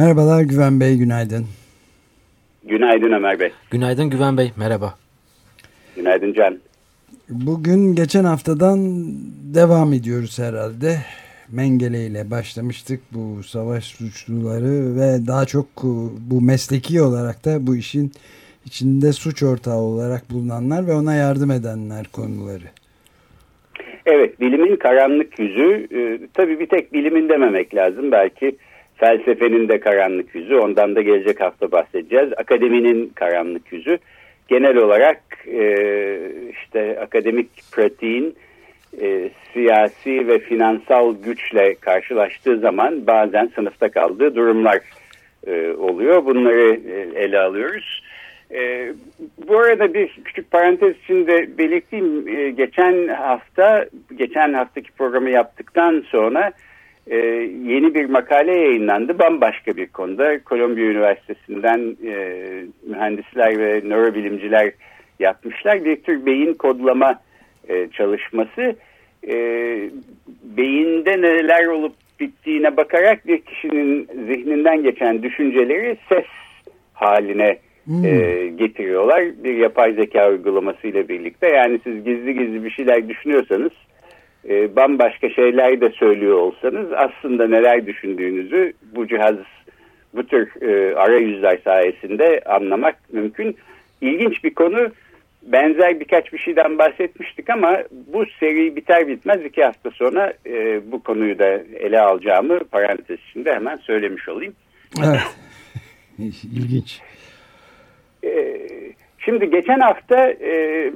Merhabalar Güven Bey, günaydın. Günaydın Ömer Bey. Günaydın Güven Bey, merhaba. Günaydın Can. Bugün geçen haftadan devam ediyoruz herhalde. Mengele ile başlamıştık bu savaş suçluları ve daha çok bu mesleki olarak da bu işin içinde suç ortağı olarak bulunanlar ve ona yardım edenler konuları. Evet, bilimin karanlık yüzü, e, tabii bir tek bilimin dememek lazım. Belki felsefenin de karanlık yüzü, ondan da gelecek hafta bahsedeceğiz. Akademinin karanlık yüzü. Genel olarak e, işte akademik pratiğin e, siyasi ve finansal güçle karşılaştığı zaman bazen sınıfta kaldığı durumlar e, oluyor. Bunları e, ele alıyoruz. E, bu arada bir küçük parantez içinde belirteyim. E, geçen hafta, geçen haftaki programı yaptıktan sonra e, yeni bir makale yayınlandı. Bambaşka bir konuda. Kolombiya Üniversitesi'nden e, mühendisler ve nörobilimciler yapmışlar. Bir tür beyin kodlama e, çalışması. E, beyinde neler olup bittiğine bakarak bir kişinin zihninden geçen düşünceleri ses haline hmm. e, getiriyorlar. Bir yapay zeka uygulaması ile birlikte. Yani siz gizli gizli bir şeyler düşünüyorsanız e, bambaşka şeyler de söylüyor olsanız aslında neler düşündüğünüzü bu cihaz bu tür e, arayüzler sayesinde anlamak mümkün. İlginç bir konu. Benzer birkaç bir şeyden bahsetmiştik ama bu seri biter bitmez iki hafta sonra e, bu konuyu da ele alacağımı parantez içinde hemen söylemiş olayım. Evet. İlginç. Ee, şimdi geçen hafta e,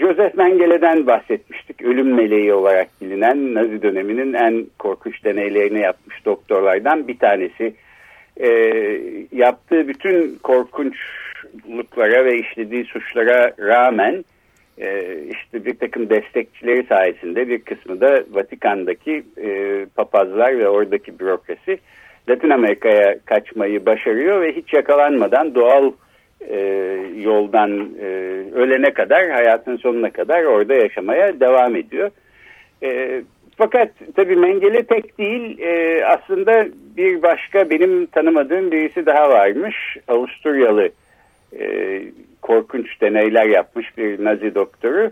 Joseph Mengele'den bahsetmiştik. Ölüm meleği olarak bilinen Nazi döneminin en korkunç deneylerini yapmış doktorlardan bir tanesi. E, yaptığı bütün korkunçluklara ve işlediği suçlara rağmen e, işte bir takım destekçileri sayesinde bir kısmı da Vatikan'daki e, papazlar ve oradaki bürokrasi Latin Amerika'ya kaçmayı başarıyor ve hiç yakalanmadan doğal e, yoldan e, ölene kadar hayatın sonuna kadar orada yaşamaya devam ediyor. E, fakat tabii Mengele tek değil e, aslında bir başka benim tanımadığım birisi daha varmış. Avusturyalı e, korkunç deneyler yapmış bir Nazi doktoru.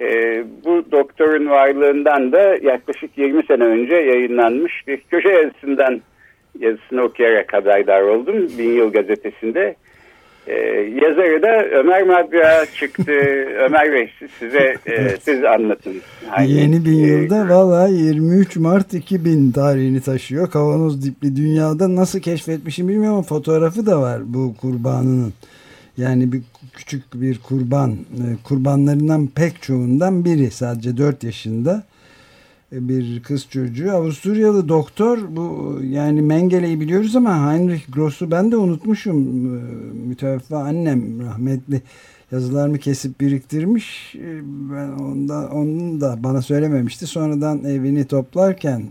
E, bu doktorun varlığından da yaklaşık 20 sene önce yayınlanmış bir köşe yazısından yazısını okuyarak haberdar oldum. Bin Yıl gazetesinde. Ee, yazarı da Ömer Madra çıktı. Ömer Bey size e, evet. siz anlatın. Hangi, Yeni bin yılda e, valla 23 Mart 2000 tarihini taşıyor. Kavanoz dipli dünyada nasıl keşfetmişim bilmiyorum ama fotoğrafı da var bu kurbanının. Yani bir küçük bir kurban. E, kurbanlarından pek çoğundan biri sadece 4 yaşında bir kız çocuğu. Avusturyalı doktor bu yani Mengele'yi biliyoruz ama Heinrich Gross'u ben de unutmuşum. Ee, müteveffa annem rahmetli yazılarımı kesip biriktirmiş. Ee, ben onda, onun da bana söylememişti. Sonradan evini toplarken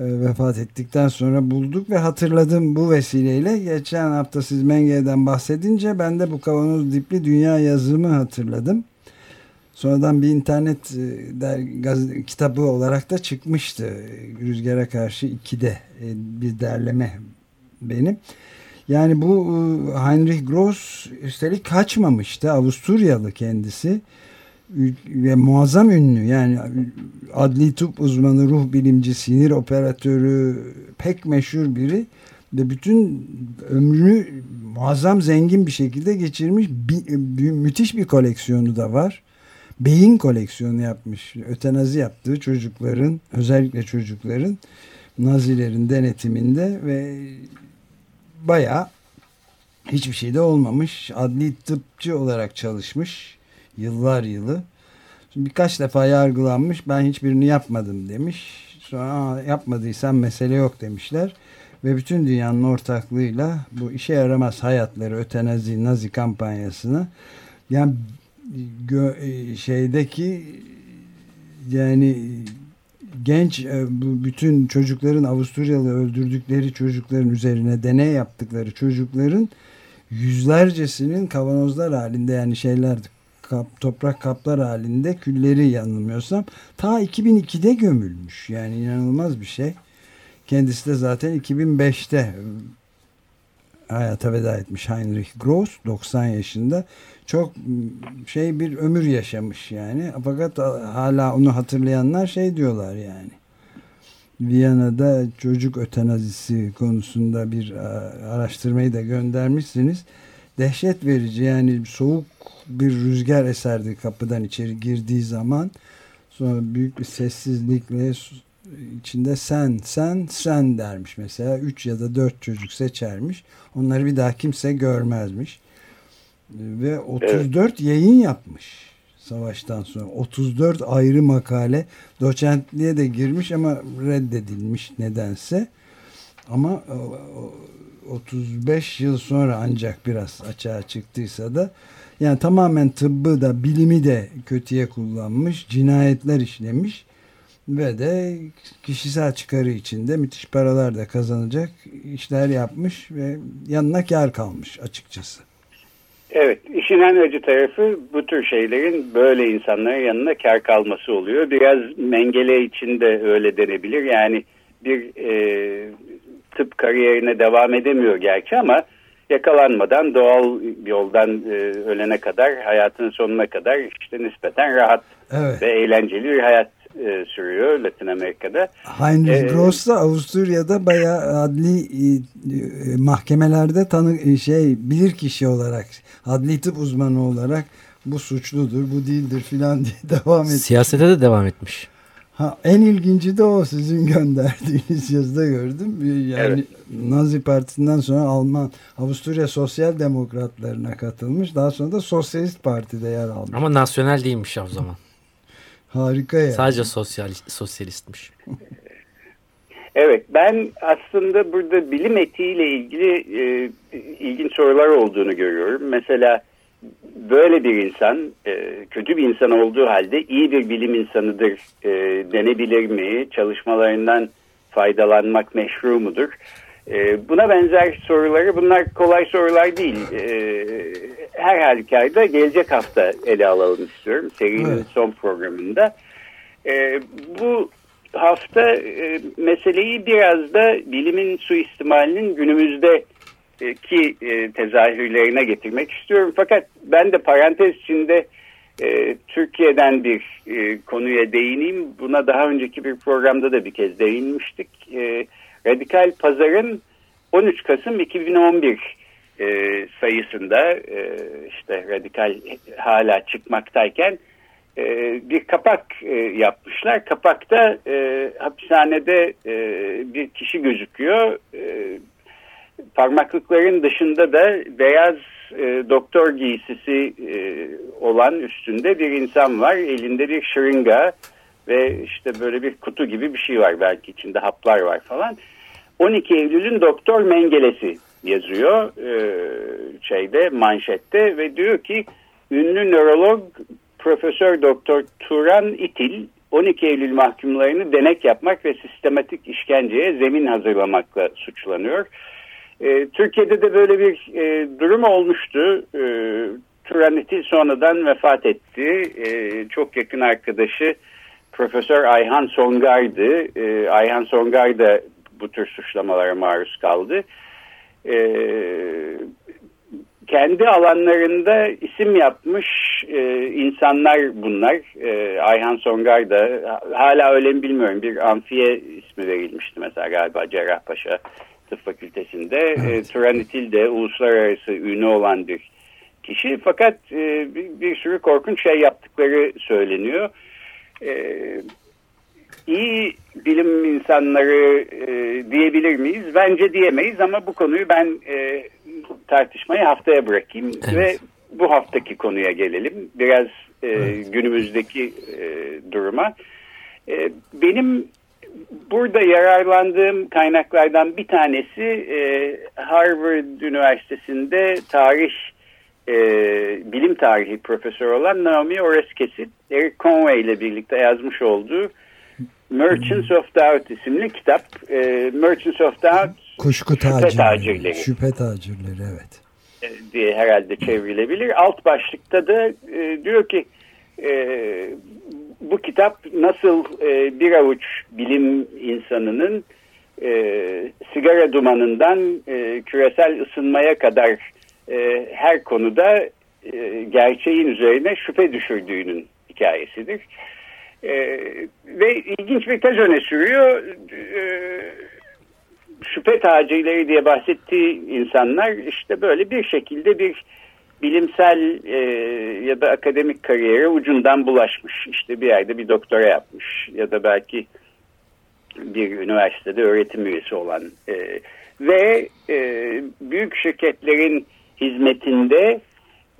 e, vefat ettikten sonra bulduk ve hatırladım bu vesileyle. Geçen hafta siz Mengele'den bahsedince ben de bu kavanoz dipli dünya yazımı hatırladım. Sonradan bir internet e, der, gaz, kitabı olarak da çıkmıştı. Rüzgara karşı ikide e, bir derleme benim. Yani bu e, Heinrich Gross üstelik kaçmamıştı. Avusturyalı kendisi ve muazzam ünlü yani adli tıp uzmanı, ruh bilimci, sinir operatörü pek meşhur biri ve bütün ömrünü muazzam zengin bir şekilde geçirmiş bir, bir, müthiş bir koleksiyonu da var beyin koleksiyonu yapmış. Ötenazi yaptığı çocukların özellikle çocukların Nazilerin denetiminde ve baya hiçbir şey de olmamış. Adli tıpçı olarak çalışmış. Yıllar yılı. Birkaç defa yargılanmış. Ben hiçbirini yapmadım demiş. Sonra yapmadıysan mesele yok demişler. Ve bütün dünyanın ortaklığıyla bu işe yaramaz hayatları ötenazi nazi kampanyasını yani şeydeki yani genç e, bu bütün çocukların Avusturyalı öldürdükleri çocukların üzerine deney yaptıkları çocukların yüzlercesinin kavanozlar halinde yani şeyler kap, toprak kaplar halinde külleri yanılmıyorsam ta 2002'de gömülmüş. Yani inanılmaz bir şey. Kendisi de zaten 2005'te hayata veda etmiş Heinrich Gross 90 yaşında. Çok şey bir ömür yaşamış yani. Fakat hala onu hatırlayanlar şey diyorlar yani. Viyana'da çocuk ötenazisi konusunda bir araştırmayı da göndermişsiniz. Dehşet verici yani soğuk bir rüzgar eserdi kapıdan içeri girdiği zaman. Sonra büyük bir sessizlikle içinde sen, sen, sen dermiş mesela. Üç ya da dört çocuk seçermiş. Onları bir daha kimse görmezmiş. Ve 34 evet. yayın yapmış savaştan sonra. 34 ayrı makale doçentliğe de girmiş ama reddedilmiş nedense. Ama 35 yıl sonra ancak biraz açığa çıktıysa da yani tamamen tıbbı da bilimi de kötüye kullanmış, cinayetler işlemiş ve de kişisel çıkarı içinde müthiş paralar da kazanacak işler yapmış ve yanına kar kalmış açıkçası. Evet, işin en acı tarafı bu tür şeylerin böyle insanların yanına kar kalması oluyor. Biraz mengele içinde öyle denebilir. Yani bir e, tıp kariyerine devam edemiyor gerçi ama yakalanmadan doğal yoldan e, ölene kadar hayatının sonuna kadar işte nispeten rahat evet. ve eğlenceli bir hayat e, sürüyor Latin Amerika'da. Heinrich ee, Gross da Avusturya'da bayağı adli e, e, mahkemelerde tanı e, şey bilir kişi olarak adli tıp uzmanı olarak bu suçludur bu değildir filan diye devam etmiş. Siyasete de devam etmiş. Ha, en ilginci de o sizin gönderdiğiniz yazıda gördüm. Yani evet. Nazi Partisi'nden sonra Alman Avusturya Sosyal Demokratlarına katılmış. Daha sonra da Sosyalist Parti'de yer almış. Ama nasyonel değilmiş o zaman. Harika ya. Sadece sosyal sosyalistmiş. Evet ben aslında burada bilim etiğiyle ilgili e, ilginç sorular olduğunu görüyorum. Mesela böyle bir insan e, kötü bir insan olduğu halde iyi bir bilim insanıdır e, denebilir mi? Çalışmalarından faydalanmak meşru mudur? E, buna benzer soruları bunlar kolay sorular değil. E, her halükarda gelecek hafta ele alalım istiyorum serinin evet. son programında. E, bu hafta e, meseleyi biraz da bilimin suistimalinin günümüzde ki e, tezahürlerine getirmek istiyorum. Fakat ben de parantez içinde e, Türkiye'den bir e, konuya değineyim. Buna daha önceki bir programda da bir kez değinmiştik. E, Radikal Pazar'ın 13 Kasım 2011 e, sayısında e, işte radikal hala çıkmaktayken e, bir kapak e, yapmışlar. Kapakta e, hapishanede e, bir kişi gözüküyor. E, parmaklıkların dışında da beyaz e, doktor giysisi e, olan üstünde bir insan var. Elinde bir şırınga ve işte böyle bir kutu gibi bir şey var. Belki içinde haplar var falan. 12 Eylül'ün doktor mengelesi yazıyor e, şeyde manşette ve diyor ki ünlü nörolog Profesör Doktor Turan İtil 12 Eylül mahkumlarını denek yapmak ve sistematik işkenceye zemin hazırlamakla suçlanıyor. E, Türkiye'de de böyle bir e, durum olmuştu. E, Turaniti sonradan vefat etti. E, çok yakın arkadaşı Profesör Ayhan Songar'dı. E, Ayhan Songar da bu tür suçlamalara maruz kaldı. E, kendi alanlarında isim yapmış e, insanlar bunlar. E, Ayhan Songar da hala öyle mi bilmiyorum. Bir amfiye ismi verilmişti mesela galiba Cerrahpaşa Tıp Fakültesi'nde. E, evet. E, Turanitil de uluslararası ünlü olan bir kişi. Fakat e, bir, bir sürü korkunç şey yaptıkları söyleniyor. E, iyi bilim insanları e, diyebilir miyiz? Bence diyemeyiz ama bu konuyu ben e, tartışmayı haftaya bırakayım evet. ve bu haftaki konuya gelelim. Biraz e, evet. günümüzdeki e, duruma. E, benim burada yararlandığım kaynaklardan bir tanesi e, Harvard Üniversitesi'nde tarih e, bilim tarihi profesörü olan Naomi Oreskes'in Eric Conway ile birlikte yazmış olduğu Merchants of Doubt isimli kitap. E, Merchants of Doubt Kuşku şüphe tacirleri. tacirleri Şüphe tacirleri evet. e, diye herhalde çevrilebilir. Alt başlıkta da e, diyor ki e, bu kitap nasıl e, bir avuç bilim insanının e, sigara dumanından e, küresel ısınmaya kadar e, her konuda e, gerçeğin üzerine şüphe düşürdüğünün hikayesidir. E, ve ilginç bir tez öne sürüyor. E, şüphe tacirleri diye bahsettiği insanlar işte böyle bir şekilde bir bilimsel e, ya da akademik kariyere ucundan bulaşmış. İşte bir yerde bir doktora yapmış ya da belki bir üniversitede öğretim üyesi olan e, ve e, büyük şirketlerin hizmetinde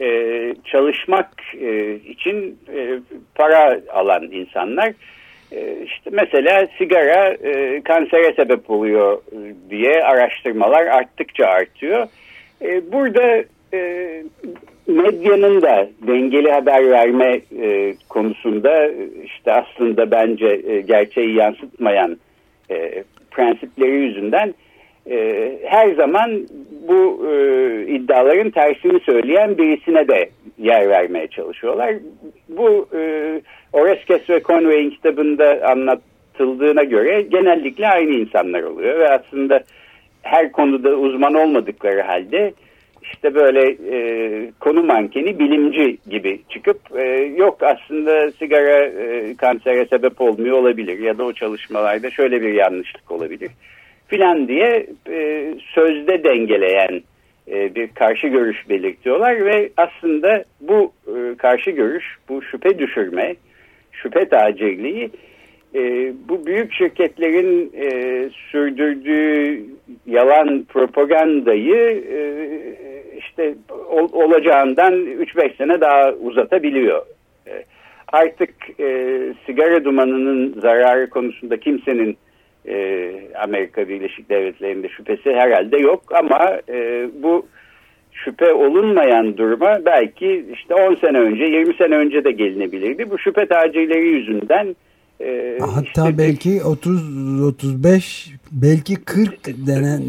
e, çalışmak e, için e, para alan insanlar. E, işte mesela sigara e, kansere sebep oluyor e, diye araştırmalar arttıkça artıyor. E, burada e, medyanın da dengeli haber verme e, konusunda işte aslında bence e, gerçeği yansıtmayan e, prensipleri yüzünden e, her zaman bu e, iddiaların tersini söyleyen birisine de yer vermeye çalışıyorlar. Bu e, Oreskes ve Conway'in kitabında anlatıldığına göre genellikle aynı insanlar oluyor ve aslında her konuda uzman olmadıkları halde işte böyle e, konu mankeni bilimci gibi çıkıp e, yok aslında sigara e, kansere sebep olmuyor olabilir ya da o çalışmalarda şöyle bir yanlışlık olabilir filan diye e, sözde dengeleyen e, bir karşı görüş belirtiyorlar ve aslında bu e, karşı görüş, bu şüphe düşürme, şüphe tacirliği e, bu büyük şirketlerin e, sürdürdüğü yalan propagandayı e, işte ol, olacağından 3-5 sene daha uzatabiliyor. E, artık e, sigara dumanının zararı konusunda kimsenin e, Amerika Birleşik Devletleri'nde şüphesi herhalde yok ama e, bu şüphe olunmayan duruma belki işte 10 sene önce 20 sene önce de gelinebilirdi. Bu şüphe tacirleri yüzünden e, Hatta işte belki 30 35 belki 40 denen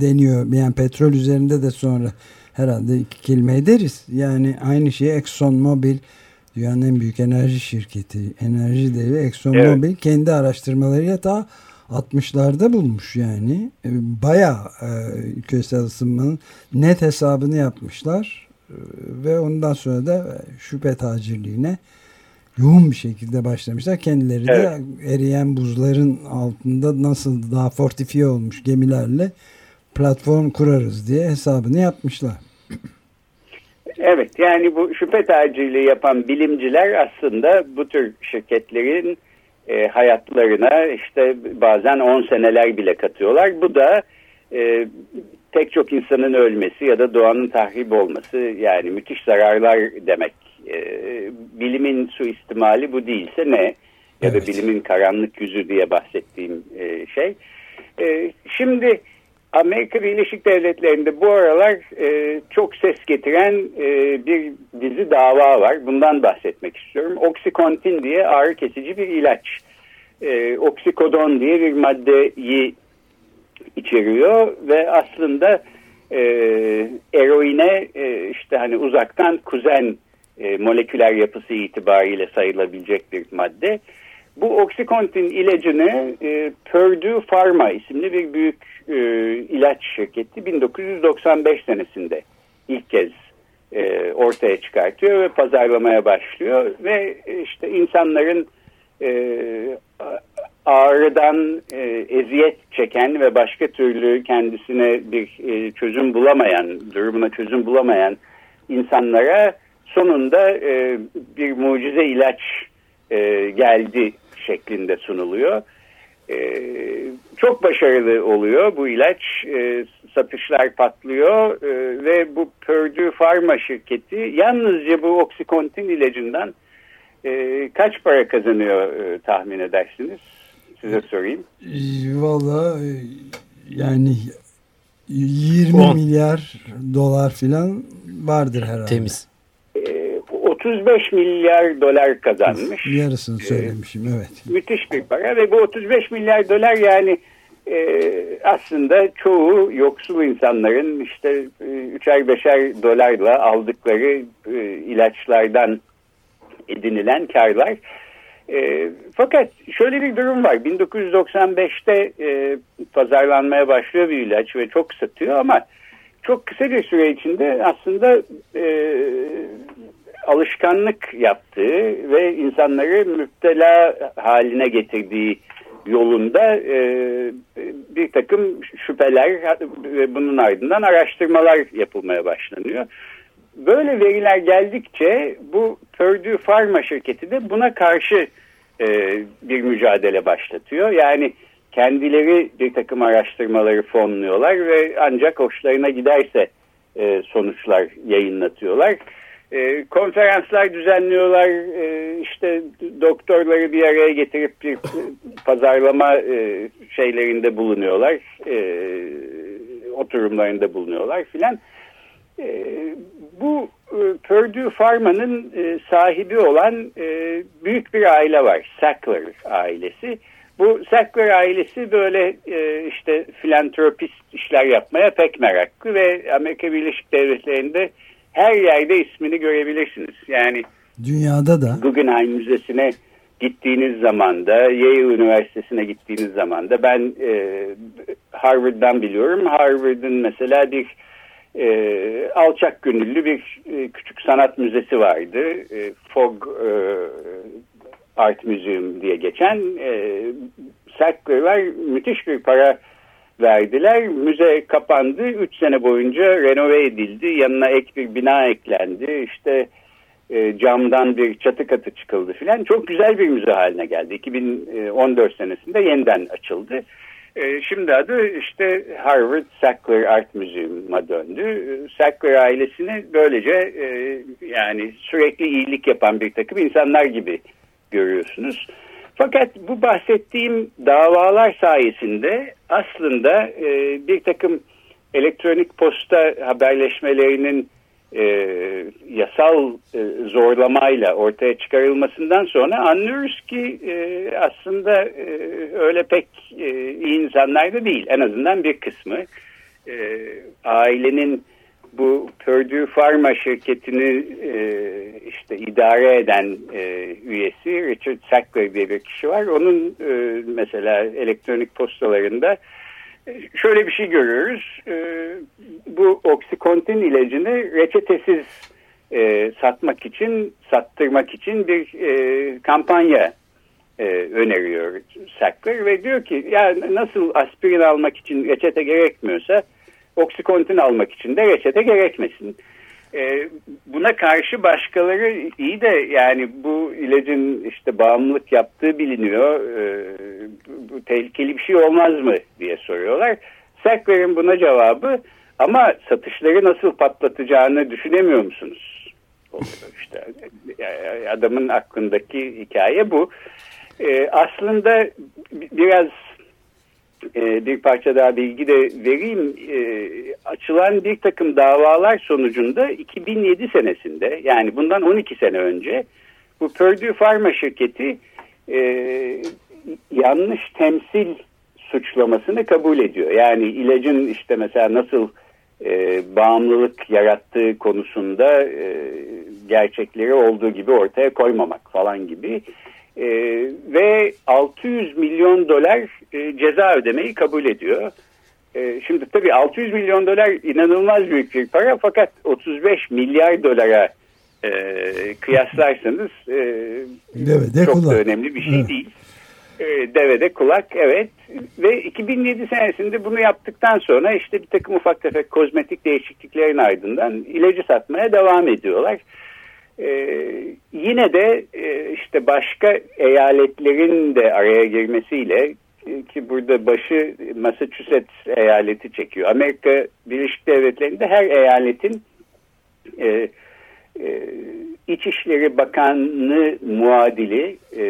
deniyor. Yani petrol üzerinde de sonra herhalde iki kelime ederiz. Yani aynı şeyi Exxon Mobil dünyanın en büyük enerji şirketi, enerji devi Exxon Evet. Mobil kendi araştırmalarıyla ta 60'larda bulmuş yani. E, Bayağı e, küresel ısınmanın net hesabını yapmışlar. E, Ve ondan sonra da şüphe tacirliğine yoğun bir şekilde başlamışlar. Kendileri de eriyen buzların altında nasıl daha fortifiye olmuş gemilerle platform kurarız diye hesabını yapmışlar. Evet yani bu şüphe tacirliği yapan bilimciler aslında bu tür şirketlerin e, hayatlarına işte bazen 10 seneler bile katıyorlar. Bu da e, pek çok insanın ölmesi ya da doğanın tahrip olması yani müthiş zararlar demek. E, bilimin suistimali bu değilse ne? Ya da Evet. bilimin karanlık yüzü diye bahsettiğim e, şey. E, şimdi Amerika Birleşik Devletleri'nde bu aralar e, çok ses getiren e, bir dizi dava var. Bundan bahsetmek istiyorum. Oxycontin diye ağrı kesici bir ilaç. E, oksikodon diye bir maddeyi içeriyor ve aslında e, eroine e, işte hani uzaktan kuzen e, moleküler yapısı itibariyle sayılabilecek bir madde. Bu Oxycontin ilacını e, Purdue Pharma isimli bir büyük e, ilaç şirketi 1995 senesinde ilk kez e, ortaya çıkartıyor ve pazarlamaya başlıyor ve e, işte insanların e, ağrıdan e, eziyet çeken ve başka türlü kendisine bir e, çözüm bulamayan, durumuna çözüm bulamayan insanlara sonunda e, bir mucize ilaç e, geldi şeklinde sunuluyor. E, çok başarılı oluyor bu ilaç. E, satışlar patlıyor e, ve bu Purdue Pharma şirketi yalnızca bu Oxycontin ilacından e, kaç para kazanıyor e, tahmin edersiniz? size sorayım. Valla yani 20 On. milyar dolar filan vardır herhalde. Temiz. Ee, 35 milyar dolar kazanmış. Yarısını söylemişim evet. Müthiş bir para ve bu 35 milyar dolar yani e, aslında çoğu yoksul insanların işte e, üçer beşer dolarla aldıkları e, ilaçlardan edinilen karlar. E, fakat şöyle bir durum var. 1995'te e, pazarlanmaya başlıyor bir ilaç ve çok satıyor ama çok kısa bir süre içinde aslında e, alışkanlık yaptığı ve insanları müptela haline getirdiği yolunda e, bir takım şüpheler ve bunun ardından araştırmalar yapılmaya başlanıyor. Böyle veriler geldikçe bu Purdue Pharma şirketi de buna karşı e, bir mücadele başlatıyor. Yani kendileri bir takım araştırmaları fonluyorlar ve ancak hoşlarına giderse e, sonuçlar yayınlatıyorlar. E, konferanslar düzenliyorlar, e, işte doktorları bir araya getirip bir pazarlama e, şeylerinde bulunuyorlar, e, oturumlarında bulunuyorlar filan. E, bu e, Purdue Pharma'nın e, sahibi olan e, büyük bir aile var, Sackler ailesi. Bu Sackler ailesi böyle e, işte filantropist işler yapmaya pek meraklı ve Amerika Birleşik Devletleri'nde her yerde ismini görebilirsiniz. Yani Dünyada da Guggenheim Müzesi'ne gittiğiniz zaman da Yale Üniversitesi'ne gittiğiniz zaman da ben e, Harvard'dan biliyorum. Harvard'ın mesela bir e, alçak gönüllü bir e, küçük sanat müzesi vardı. E, Fogg e, Art Museum diye geçen e, Sackler'lar müthiş bir para verdiler. Müze kapandı. Üç sene boyunca renove edildi. Yanına ek bir bina eklendi. İşte e, camdan bir çatı katı çıkıldı filan. Çok güzel bir müze haline geldi. 2014 senesinde yeniden açıldı. E, şimdi adı işte Harvard Sackler Art Museum'a döndü. E, Sackler ailesini böylece e, yani sürekli iyilik yapan bir takım insanlar gibi görüyorsunuz. Fakat bu bahsettiğim davalar sayesinde aslında e, bir takım elektronik posta haberleşmelerinin e, yasal e, zorlamayla ortaya çıkarılmasından sonra anlıyoruz ki e, aslında e, öyle pek e, iyi insanlar da değil. En azından bir kısmı e, ailenin bu Purdue Pharma şirketini e, işte idare eden e, üyesi Richard Sackler diye bir kişi var. Onun e, mesela elektronik postalarında e, şöyle bir şey görüyoruz. E, bu Oxycontin ilacını reçetesiz e, satmak için, sattırmak için bir e, kampanya e, öneriyor Sackler ve diyor ki ya nasıl aspirin almak için reçete gerekmiyorsa Oksikontin almak için de reçete gerekmesin. E, buna karşı başkaları iyi de yani bu ilacın işte bağımlılık yaptığı biliniyor. E, bu, tehlikeli bir şey olmaz mı diye soruyorlar. Sackler'in buna cevabı ama satışları nasıl patlatacağını düşünemiyor musunuz? İşte adamın aklındaki hikaye bu. E, aslında biraz e, bir parça daha bilgi de vereyim. E, açılan bir takım davalar sonucunda 2007 senesinde yani bundan 12 sene önce bu Purdue Pharma şirketi e, yanlış temsil suçlamasını kabul ediyor. Yani ilacın işte mesela nasıl e, bağımlılık yarattığı konusunda e, gerçekleri olduğu gibi ortaya koymamak falan gibi e, ve 600 milyon dolar e, ceza ödemeyi kabul ediyor. E, şimdi tabii 600 milyon dolar inanılmaz büyük bir para fakat 35 milyar dolara e, kıyaslarsanız e, Devede çok kulak. da önemli bir şey Evet. değil. E, devede kulak evet ve 2007 senesinde bunu yaptıktan sonra işte bir takım ufak tefek kozmetik değişikliklerin ardından ilacı satmaya devam ediyorlar. Ee, yine de e, işte başka eyaletlerin de araya girmesiyle e, ki burada başı Massachusetts eyaleti çekiyor. Amerika Birleşik Devletleri'nde her eyaletin e, e, İçişleri Bakanlığı muadili e,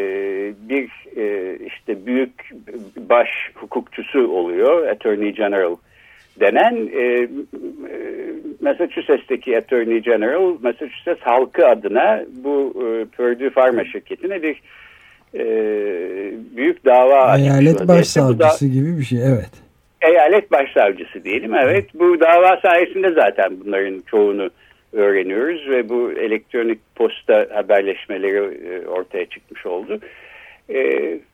bir e, işte büyük baş hukukçusu oluyor. Attorney General denen e, e, Massachusetts'teki Attorney General Massachusetts halkı adına bu e, Purdue Pharma şirketine bir e, büyük dava Eyalet başsavcısı da, gibi bir şey evet. Eyalet başsavcısı diyelim evet. Bu dava sayesinde zaten bunların çoğunu öğreniyoruz ve bu elektronik posta haberleşmeleri e, ortaya çıkmış oldu. E,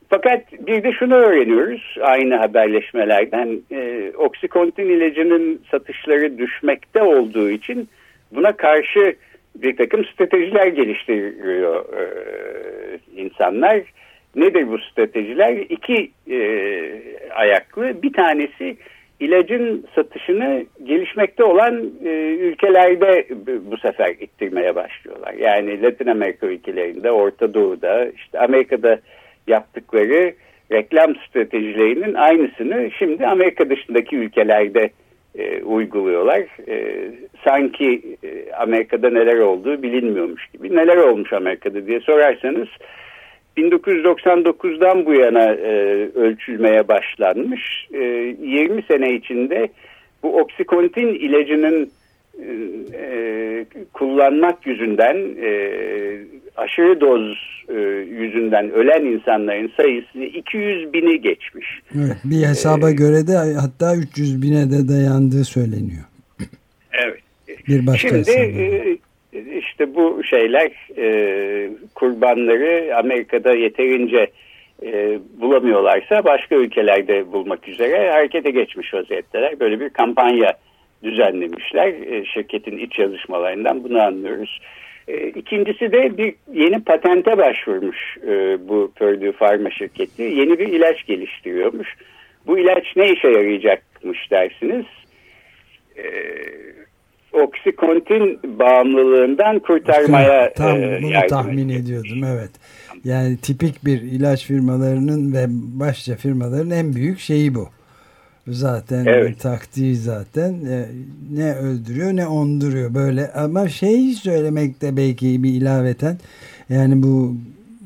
fakat bir de şunu öğreniyoruz aynı haberleşmelerden. E, Oksikontin ilacının satışları düşmekte olduğu için buna karşı bir takım stratejiler geliştiriyor e, insanlar. Nedir bu stratejiler? İki e, ayaklı. Bir tanesi ilacın satışını gelişmekte olan e, ülkelerde bu sefer ittirmeye başlıyorlar. Yani Latin Amerika ülkelerinde, Orta Doğu'da, işte Amerika'da yaptıkları reklam stratejilerinin aynısını şimdi Amerika dışındaki ülkelerde e, uyguluyorlar. E, sanki e, Amerika'da neler olduğu bilinmiyormuş gibi. Neler olmuş Amerika'da diye sorarsanız 1999'dan bu yana e, ölçülmeye başlanmış. E, 20 sene içinde bu oksikontin ilacının e, kullanmak yüzünden e, aşırı doz e, yüzünden ölen insanların sayısı 200 bini geçmiş. Evet, bir hesaba ee, göre de hatta 300 bine de dayandığı söyleniyor. Evet. Bir başka Şimdi e, işte bu şeyler e, kurbanları Amerika'da yeterince e, bulamıyorlarsa başka ülkelerde bulmak üzere harekete geçmiş vaziyetteler. Böyle bir kampanya düzenlemişler. E, şirketin iç yazışmalarından bunu anlıyoruz. E, ikincisi de bir yeni patente başvurmuş e, bu Purdue Pharma şirketi. Yeni bir ilaç geliştiriyormuş. Bu ilaç ne işe yarayacakmış dersiniz? E, oksikontin bağımlılığından kurtarmaya Tam e, bunu tahmin edecek. ediyordum evet. Yani tipik bir ilaç firmalarının ve başça firmaların en büyük şeyi bu. Zaten evet. taktiği zaten e, ne öldürüyor ne onduruyor böyle. Ama şey söylemekte belki bir ilaveten yani bu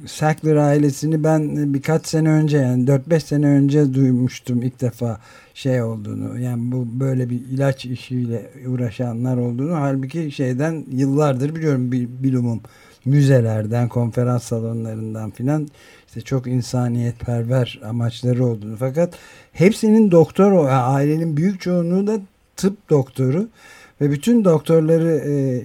Sackler ailesini ben birkaç sene önce yani 4-5 sene önce duymuştum ilk defa şey olduğunu. Yani bu böyle bir ilaç işiyle uğraşanlar olduğunu. Halbuki şeyden yıllardır biliyorum bilumum müzelerden konferans salonlarından filan işte çok insaniyetperver amaçları olduğunu fakat hepsinin doktor yani ailenin büyük çoğunluğu da tıp doktoru ve bütün doktorları e,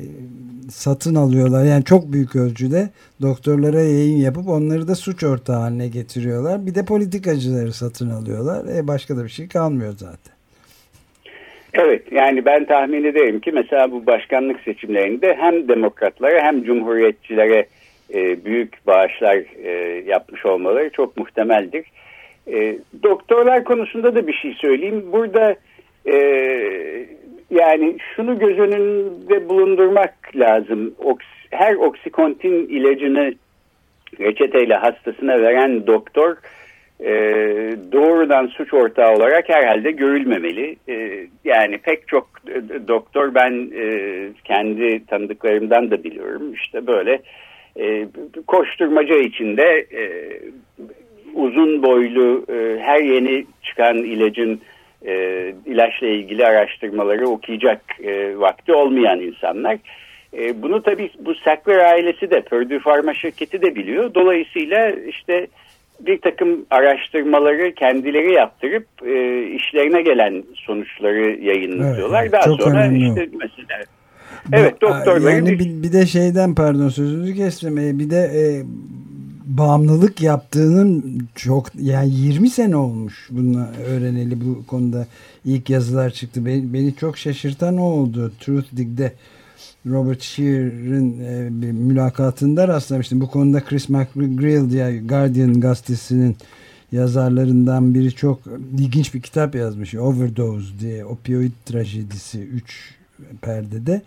satın alıyorlar. Yani çok büyük ölçüde doktorlara yayın yapıp onları da suç ortağı haline getiriyorlar. Bir de politikacıları satın alıyorlar. E başka da bir şey kalmıyor zaten. Evet yani ben tahmin ederim ki mesela bu başkanlık seçimlerinde hem demokratlara hem cumhuriyetçilere e, büyük bağışlar e, yapmış olmaları çok muhtemeldir. E, doktorlar konusunda da bir şey söyleyeyim. Burada e, yani şunu göz önünde bulundurmak lazım. Oks her oksikontin ilacını reçeteyle hastasına veren doktor doğrudan suç ortağı olarak herhalde görülmemeli. E, yani pek çok e, doktor ben e, kendi tanıdıklarımdan da biliyorum. İşte böyle e, koşturmaca içinde uzun boylu her yeni çıkan ilacın ilaçla ilgili araştırmaları okuyacak vakti olmayan insanlar. Bunu tabii bu Sackler ailesi de Purdue Pharma şirketi de biliyor. Dolayısıyla işte bir takım araştırmaları kendileri yaptırıp e, işlerine gelen sonuçları yayınlıyorlar. Evet, Daha sonra önemli. işte mesela Evet doktorların... Yani bir, bir de şeyden pardon sözünüzü kestim. E, bir de e, bağımlılık yaptığının çok yani 20 sene olmuş bunu öğreneli bu konuda ilk yazılar çıktı. Beni, beni çok şaşırtan o oldu. Truth Dig'de Robert Shear'ın e, bir mülakatında rastlamıştım. Bu konuda Chris McGreal diye Guardian gazetesinin yazarlarından biri çok ilginç bir kitap yazmış. Overdose diye opioid trajedisi 3 perdede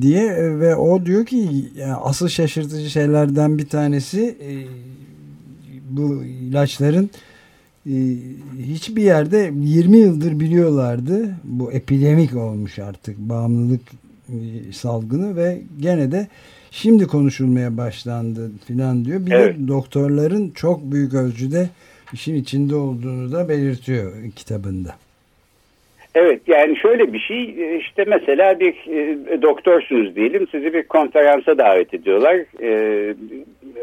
diye ve o diyor ki yani asıl şaşırtıcı şeylerden bir tanesi e, bu ilaçların e, hiçbir yerde 20 yıldır biliyorlardı. Bu epidemik olmuş artık bağımlılık salgını ve gene de şimdi konuşulmaya başlandı filan diyor. Bir evet. de doktorların çok büyük ölçüde işin içinde olduğunu da belirtiyor kitabında. Evet yani şöyle bir şey işte mesela bir e, doktorsunuz diyelim sizi bir konferansa davet ediyorlar. E,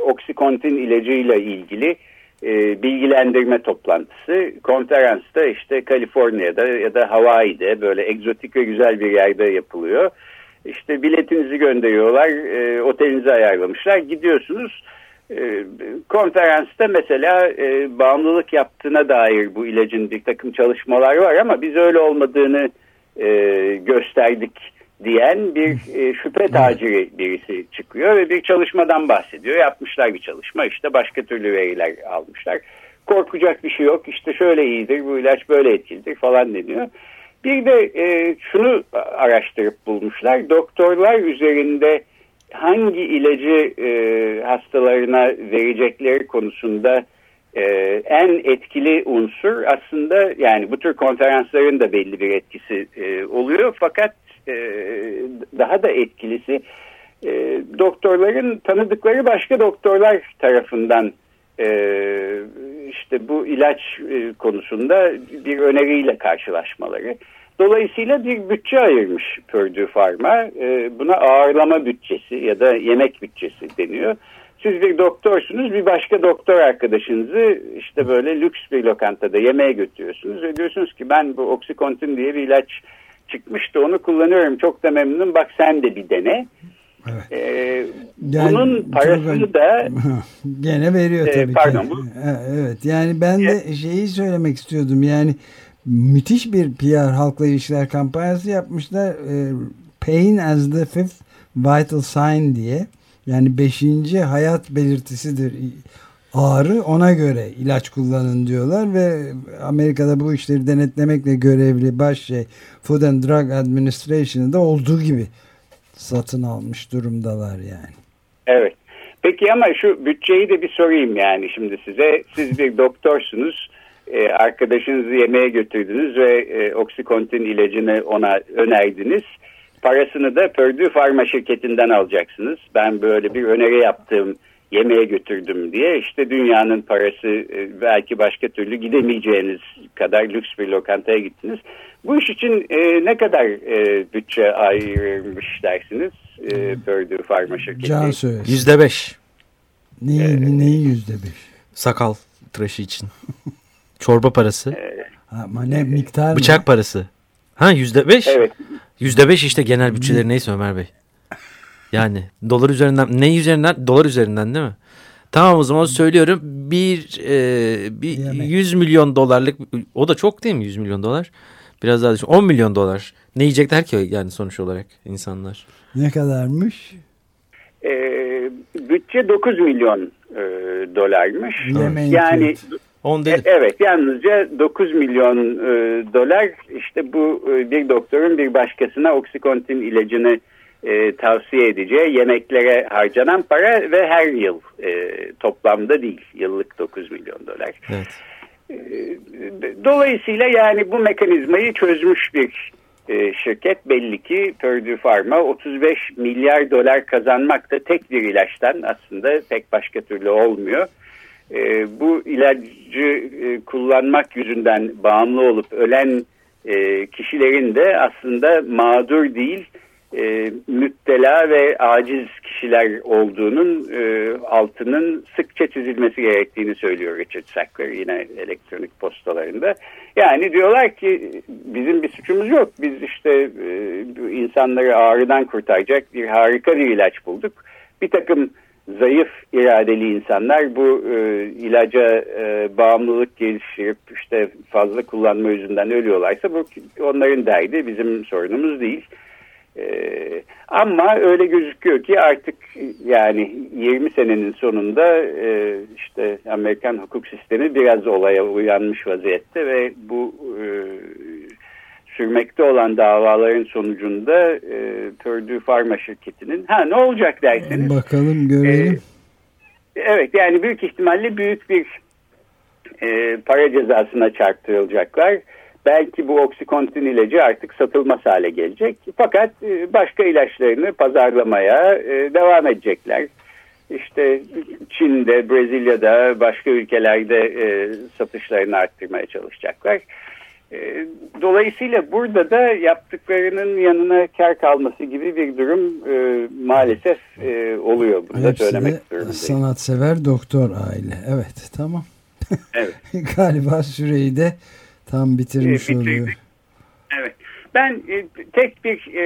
Oksikontin ilacıyla ilgili e, bilgilendirme toplantısı. Konferansta işte Kaliforniya'da ya da Hawaii'de böyle egzotik ve güzel bir yerde yapılıyor. İşte biletinizi gönderiyorlar, e, otelinizi ayarlamışlar, gidiyorsunuz. E, konferansta mesela e, bağımlılık yaptığına dair bu ilacın bir takım çalışmalar var ama biz öyle olmadığını e, gösterdik diyen bir e, şüphe taciri birisi çıkıyor ve bir çalışmadan bahsediyor. Yapmışlar bir çalışma işte başka türlü veriler almışlar. Korkacak bir şey yok işte şöyle iyidir bu ilaç böyle etkilidir falan deniyor. Bir de e, şunu araştırıp bulmuşlar. Doktorlar üzerinde hangi ilacı e, hastalarına verecekleri konusunda e, en etkili unsur aslında yani bu tür konferansların da belli bir etkisi e, oluyor. Fakat e, daha da etkilisi e, doktorların tanıdıkları başka doktorlar tarafından e, işte bu ilaç e, konusunda bir öneriyle karşılaşmaları. Dolayısıyla bir bütçe ayırmış Purdue Pharma. E, buna ağırlama bütçesi ya da yemek bütçesi deniyor. Siz bir doktorsunuz bir başka doktor arkadaşınızı işte böyle lüks bir lokantada yemeğe götürüyorsunuz ve diyorsunuz ki ben bu Oxycontin diye bir ilaç çıkmıştı onu kullanıyorum çok da memnunum bak sen de bir dene. Evet. Ee, yani, bunun parasını çok... da gene veriyor e, tabii pardon, ki. Bu... Evet yani ben de şeyi söylemek istiyordum yani müthiş bir PR halkla ilişkiler kampanyası yapmışlar. E, Pain as the fifth vital sign diye. Yani beşinci hayat belirtisidir ağrı ona göre ilaç kullanın diyorlar ve Amerika'da bu işleri denetlemekle görevli baş şey Food and Drug Administration'da olduğu gibi satın almış durumdalar yani. Evet. Peki ama şu bütçeyi de bir sorayım yani şimdi size. Siz bir doktorsunuz. E, arkadaşınızı yemeğe götürdünüz ve e, Oxycontin ilacını ona önerdiniz. Parasını da Purdue Pharma şirketinden alacaksınız. Ben böyle bir öneri yaptığım yemeğe götürdüm diye işte dünyanın parası e, belki başka türlü gidemeyeceğiniz kadar lüks bir lokantaya gittiniz. Bu iş için e, ne kadar e, bütçe ayırmış dersiniz e, Purdue Pharma şirketi? Can Yüzde beş. Neyi, ee, neyi yüzde beş? Sakal tıraşı için. Çorba parası. Ama ne miktar Bıçak mı? parası. Ha yüzde beş? Evet. Yüzde beş işte genel bütçeleri neyse Ömer Bey. Yani dolar üzerinden ne üzerinden? Dolar üzerinden değil mi? Tamam o zaman söylüyorum. Bir, e, bir 100 milyon dolarlık o da çok değil mi 100 milyon dolar? Biraz daha düşün. 10 milyon dolar. Ne yiyecekler ki yani sonuç olarak insanlar? Ne kadarmış? E, bütçe 9 milyon e, dolarmış. Yemeğin yani On dedi. E, evet yalnızca 9 milyon e, dolar işte bu e, bir doktorun bir başkasına oksikontin ilacını e, tavsiye edeceği yemeklere harcanan para ve her yıl e, toplamda değil yıllık 9 milyon dolar. Evet. E, dolayısıyla yani bu mekanizmayı çözmüş bir e, şirket belli ki Purdue Pharma 35 milyar dolar kazanmak da tek bir ilaçtan aslında pek başka türlü olmuyor. E, bu ilacı e, kullanmak yüzünden bağımlı olup ölen e, kişilerin de aslında mağdur değil e, müptela ve aciz kişiler olduğunun e, altının sıkça çizilmesi gerektiğini söylüyor Richard Sackler yine elektronik postalarında. Yani diyorlar ki bizim bir suçumuz yok. Biz işte e, insanları ağrıdan kurtaracak bir harika bir ilaç bulduk. Bir takım zayıf iradeli insanlar bu e, ilaca e, bağımlılık geliştirip işte fazla kullanma yüzünden ölüyorlarsa bu onların derdi bizim sorunumuz değil. Ee, ama öyle gözüküyor ki artık yani 20 senenin sonunda e, işte Amerikan hukuk sistemi biraz olaya uyanmış vaziyette ve bu e, sürmekte olan davaların sonucunda e, Purdue Pharma şirketinin ha ne olacak derseniz. Bakalım görelim. E, evet yani büyük ihtimalle büyük bir e, para cezasına çarptırılacaklar belki bu oksikontin ilacı artık satılmaz hale gelecek. Fakat e, başka ilaçlarını pazarlamaya e, devam edecekler. İşte Çin'de, Brezilya'da, başka ülkelerde e, satışlarını arttırmaya çalışacaklar. Dolayısıyla burada da yaptıklarının yanına kar kalması gibi bir durum e, maalesef e, oluyor. Bunu da söylemek istiyorum. Sanatsever doktor aile. Evet tamam. Evet. Galiba süreyi de tam bitirmiş e, oluyor. Evet. Ben e, tek bir e,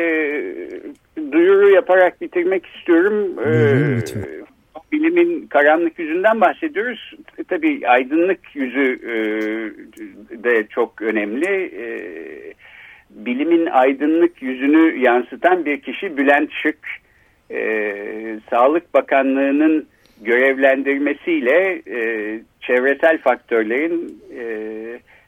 duyuru yaparak bitirmek istiyorum. Buyurun, lütfen bilimin karanlık yüzünden bahsediyoruz. E, tabii aydınlık yüzü e, de çok önemli. E, bilimin aydınlık yüzünü yansıtan bir kişi Bülent Şık. E, Sağlık Bakanlığı'nın görevlendirmesiyle e, çevresel faktörlerin e,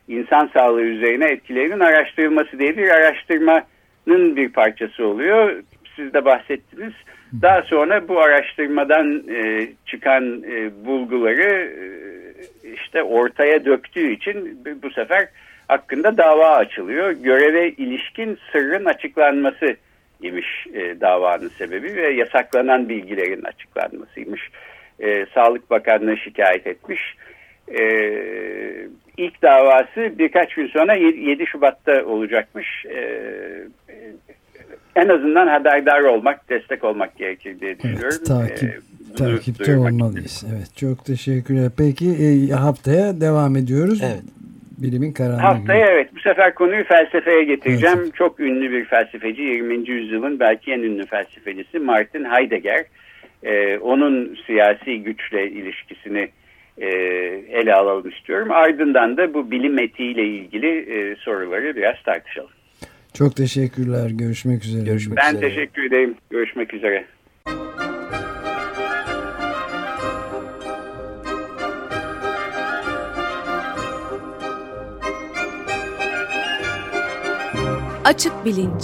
insan sağlığı üzerine etkilerinin araştırılması diye bir araştırmanın bir parçası oluyor. Siz de bahsettiniz. Daha sonra bu araştırmadan e, çıkan e, bulguları e, işte ortaya döktüğü için bu sefer hakkında dava açılıyor. Göreve ilişkin sırrın açıklanması imiş e, davanın sebebi ve yasaklanan bilgilerin açıklanmasıymış. E, Sağlık Bakanlığı şikayet etmiş. E, ilk davası birkaç gün sonra 7 Şubat'ta olacakmış. E, en azından haberdar olmak, destek olmak gerekir diye düşünüyorum. Evet, takip, ee, takipte olmalıyız. Istedim. Evet, çok teşekkürler. Peki e, haftaya devam ediyoruz. Evet. Bilimin karanlığı. Haftaya evet bu sefer konuyu felsefeye getireceğim. Evet. Çok ünlü bir felsefeci 20. yüzyılın belki en ünlü felsefecisi Martin Heidegger. Ee, onun siyasi güçle ilişkisini e, ele alalım istiyorum. Ardından da bu bilim etiğiyle ilgili e, soruları biraz tartışalım. Çok teşekkürler. Görüşmek üzere. Görüşmek ben üzere. teşekkür ederim. Görüşmek üzere. Açık Bilinç